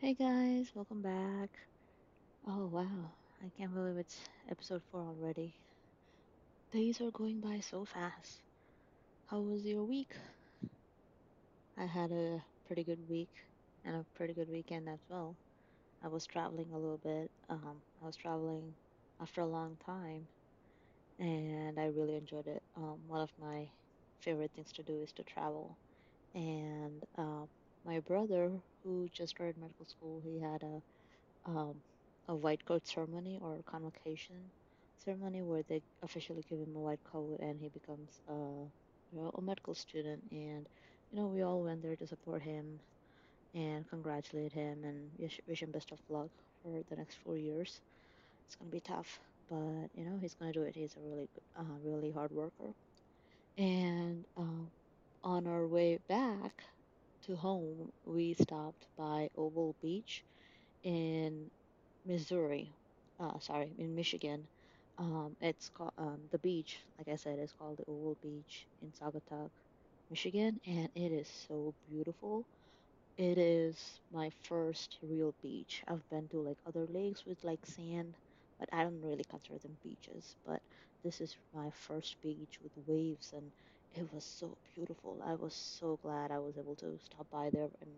Hey guys, welcome back. Oh wow, I can't believe it's episode 4 already. Days are going by so fast. How was your week? I had a pretty good week and a pretty good weekend as well. I was traveling a little bit. Um, I was traveling after a long time and I really enjoyed it. Um, one of my favorite things to do is to travel. And uh, my brother, who just started medical school, he had a um, a white coat ceremony or convocation ceremony where they officially give him a white coat and he becomes a, you know, a medical student. And, you know, we all went there to support him and congratulate him and wish, him best of luck for the next four years. It's going to be tough, but, you know, he's going to do it. He's a really uh, really hard worker. And uh, on our way back to home, we stopped by Oval Beach in Missouri. Uh, sorry, in Michigan. Um, it's called um, the beach. Like I said, it's called the Oval Beach in Saugatuck, Michigan, and it is so beautiful. It is my first real beach. I've been to like other lakes with like sand, but I don't really consider them beaches. But this is my first beach with waves, and it was so beautiful. I was so glad I was able to stop by there and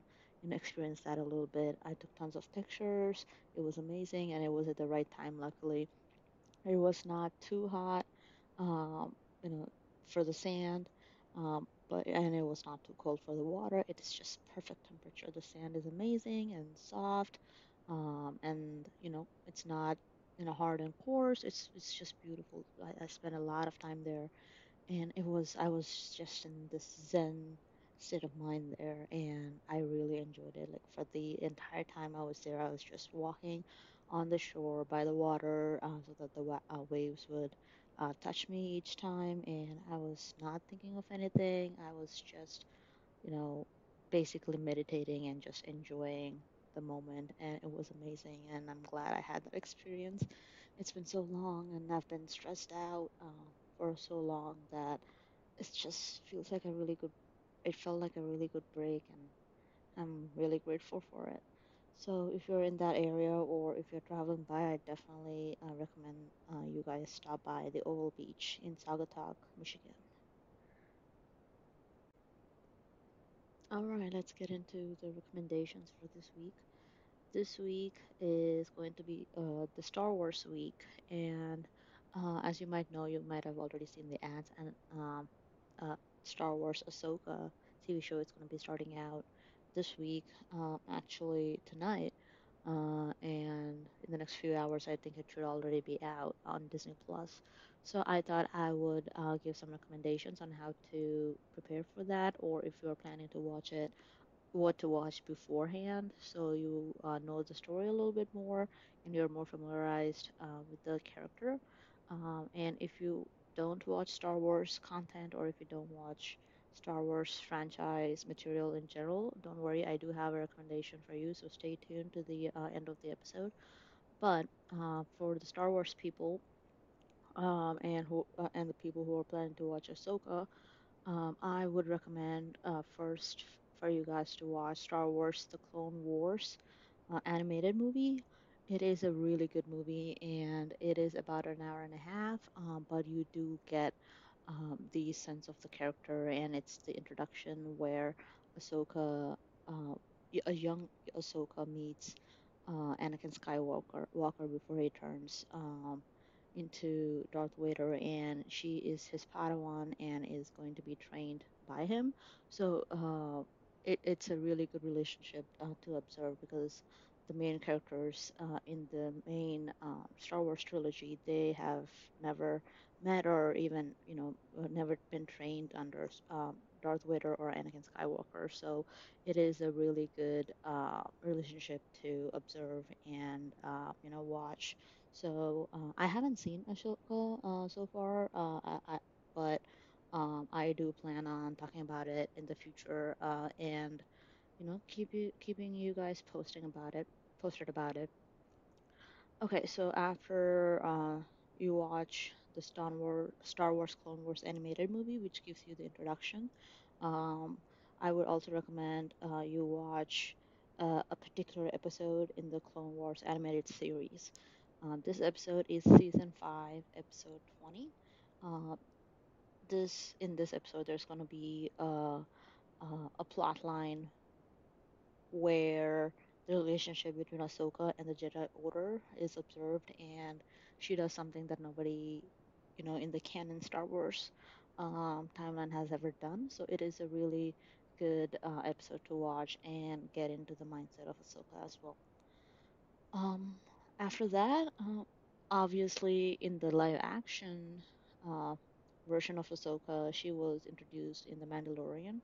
and experience that a little bit. I took tons of pictures. It was amazing, and it was at the right time, luckily. It was not too hot, um, you know, for the sand, um, but and it was not too cold for the water. It is just perfect temperature. The sand is amazing and soft, um, and you know, it's not you know hard and coarse. It's it's just beautiful. I, I spent a lot of time there and it was I was just in this zen state of mind there and I really enjoyed it. Like for the entire time I was there I was just walking on the shore by the water uh, so that the wa- uh, waves would uh, touch me each time and I was not thinking of anything. I was just you know basically meditating and just enjoying the moment and it was amazing and I'm glad I had that experience. It's been so long and I've been stressed out uh, for so long that it just feels like a really good it felt like a really good break and I'm really grateful for it. So if you're in that area or if you're traveling by, I definitely uh, recommend uh, you guys stop by the Oval Beach in Saugatuck, Michigan. All right, let's get into the recommendations for this week. This week is going to be uh, the Star Wars week, and uh, as you might know, you might have already seen the ads and um, uh, Star Wars Ahsoka TV show is going to be starting out this week, uh, actually tonight, uh, and in the next few hours, I think it should already be out on Disney Plus. So I thought I would uh, give some recommendations on how to prepare for that, or if you're planning to watch it what to watch beforehand so you uh, know the story a little bit more and you're more familiarized uh, with the character. Um, and if you don't watch Star Wars content or if you don't watch Star Wars franchise material in general, don't worry, I do have a recommendation for you, so stay tuned to the uh, end of the episode. But uh, for the Star Wars people um, and who uh, and the people who are planning to watch Ahsoka, um, I would recommend uh, first for you guys to watch Star Wars: The Clone Wars uh, animated movie. It is a really good movie, and it is about an hour and a half. Um, but you do get um, the sense of the character, and it's the introduction where Ahsoka, uh, a young Ahsoka meets uh, Anakin Skywalker Walker before he turns um, into Darth Vader, and she is his Padawan and is going to be trained by him. So uh, it, it's a really good relationship uh, to observe because the main characters uh, in the main uh, Star Wars trilogy they have never met or even you know uh, never been trained under um, Darth Vader or Anakin Skywalker. So it is a really good uh, relationship to observe and uh, you know watch. So uh, I haven't seen Ahsoka so far, I, I, but um, I do plan on talking about it in the future and you know keep you keeping you guys posting about it, posted about it. Okay, so after uh, you watch the Star Wars Star Wars Clone Wars animated movie, which gives you the introduction, um, I would also recommend uh, you watch. uh, a particular episode in the Clone Wars animated series. Uh, this episode is season five, episode twenty. Uh, this in this episode, there's gonna be a a, a plot line where the relationship between Ahsoka and the Jedi Order is observed, and she does something that nobody, you know, in the canon Star Wars um, timeline has ever done. So it is a really good uh, episode to watch and get into the mindset of Ahsoka as well. Um, after that, uh, obviously in the live action uh, version of Ahsoka, she was introduced in The Mandalorian.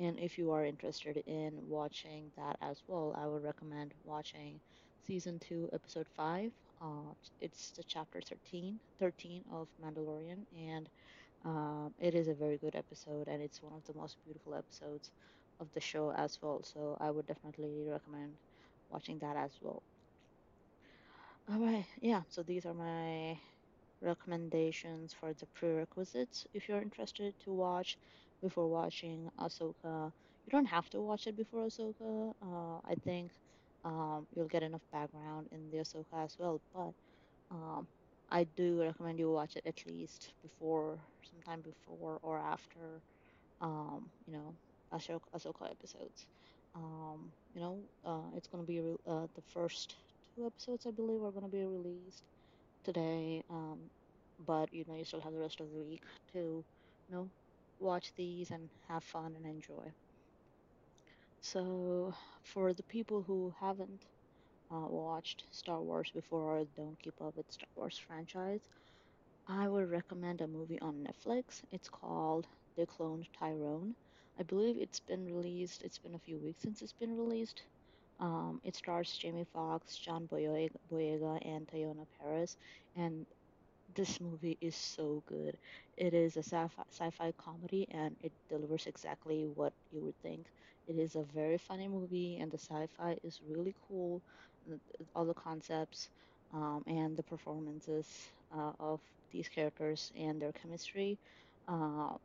And if you are interested in watching that as well, I would recommend watching season 2, episode 5. Uh, it's the chapter 13, 13 of Mandalorian, and um, it is a very good episode, and it's one of the most beautiful episodes of the show as well. So I would definitely recommend watching that as well. All right, yeah, so these are my recommendations for the prerequisites if you're interested to watch before watching Ahsoka. You don't have to watch it before Ahsoka. Uh, I think um, you'll get enough background in the Ahsoka as well, but um, I do recommend you watch it at least before, sometime before or after, um, you know, Ahsoka, Ahsoka episodes. Um, you know, uh, it's gonna be re- uh, the first two episodes, I believe, are gonna be released today. Um, but you know, you still have the rest of the week to, you know, watch these and have fun and enjoy. So, for the people who haven't uh, watched Star Wars before or don't keep up with Star Wars franchise, I would recommend a movie on Netflix. It's called They Cloned Tyrone. I believe it's been released. It's been a few weeks since it's been released. Um, it stars Jamie Foxx, John Boyega, Boyega, and Teyonah Parris, and this movie is so good. It is a sci-fi, comedy and it delivers exactly what you would think. It is a very funny movie and the sci-fi is really cool. All the concepts um, and the performances uh, of these characters and their chemistry. Uh,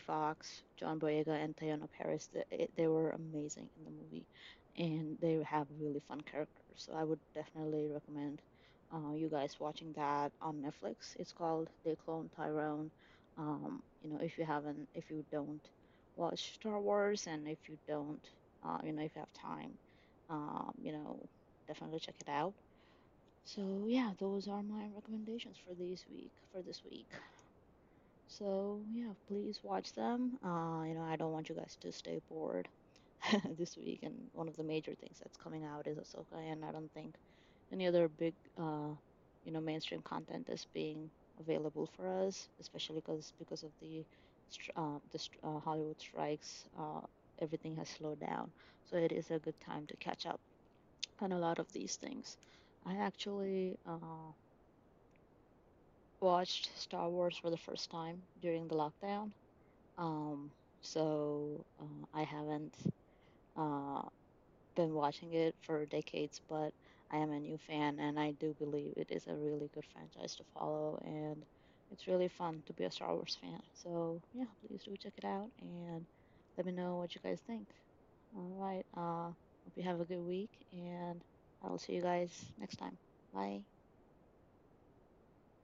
Foxx, John Boyega, and Teyonah Parris, they, they were amazing in the movie, and they have really fun characters. So I would definitely recommend uh, you guys watching that on Netflix. It's called They Clone Tyrone. Um, you know, if you haven't, if you don't watch Star Wars, and if you don't, uh, you know, if you have time, um, you know, definitely check it out. So yeah, those are my recommendations for this week. For this week. So yeah, please watch them. Uh, you know, I don't want you guys to stay bored this week. And one of the major things that's coming out is Ahsoka, and I don't think any other big, uh, you know, mainstream content is being available for us, especially because because of the uh, the uh, Hollywood strikes. Uh, everything has slowed down, so it is a good time to catch up on a lot of these things. I actually uh, watched Star Wars for the first time during the lockdown Um, so I haven't been watching it for decades, but I am a new fan, and I do believe it is a really good franchise to follow, and it's really fun to be a Star Wars fan. So yeah, please do check it out and let me know what you guys think. All right, uh, hope you have a good week, and I'll see you guys next time. Bye.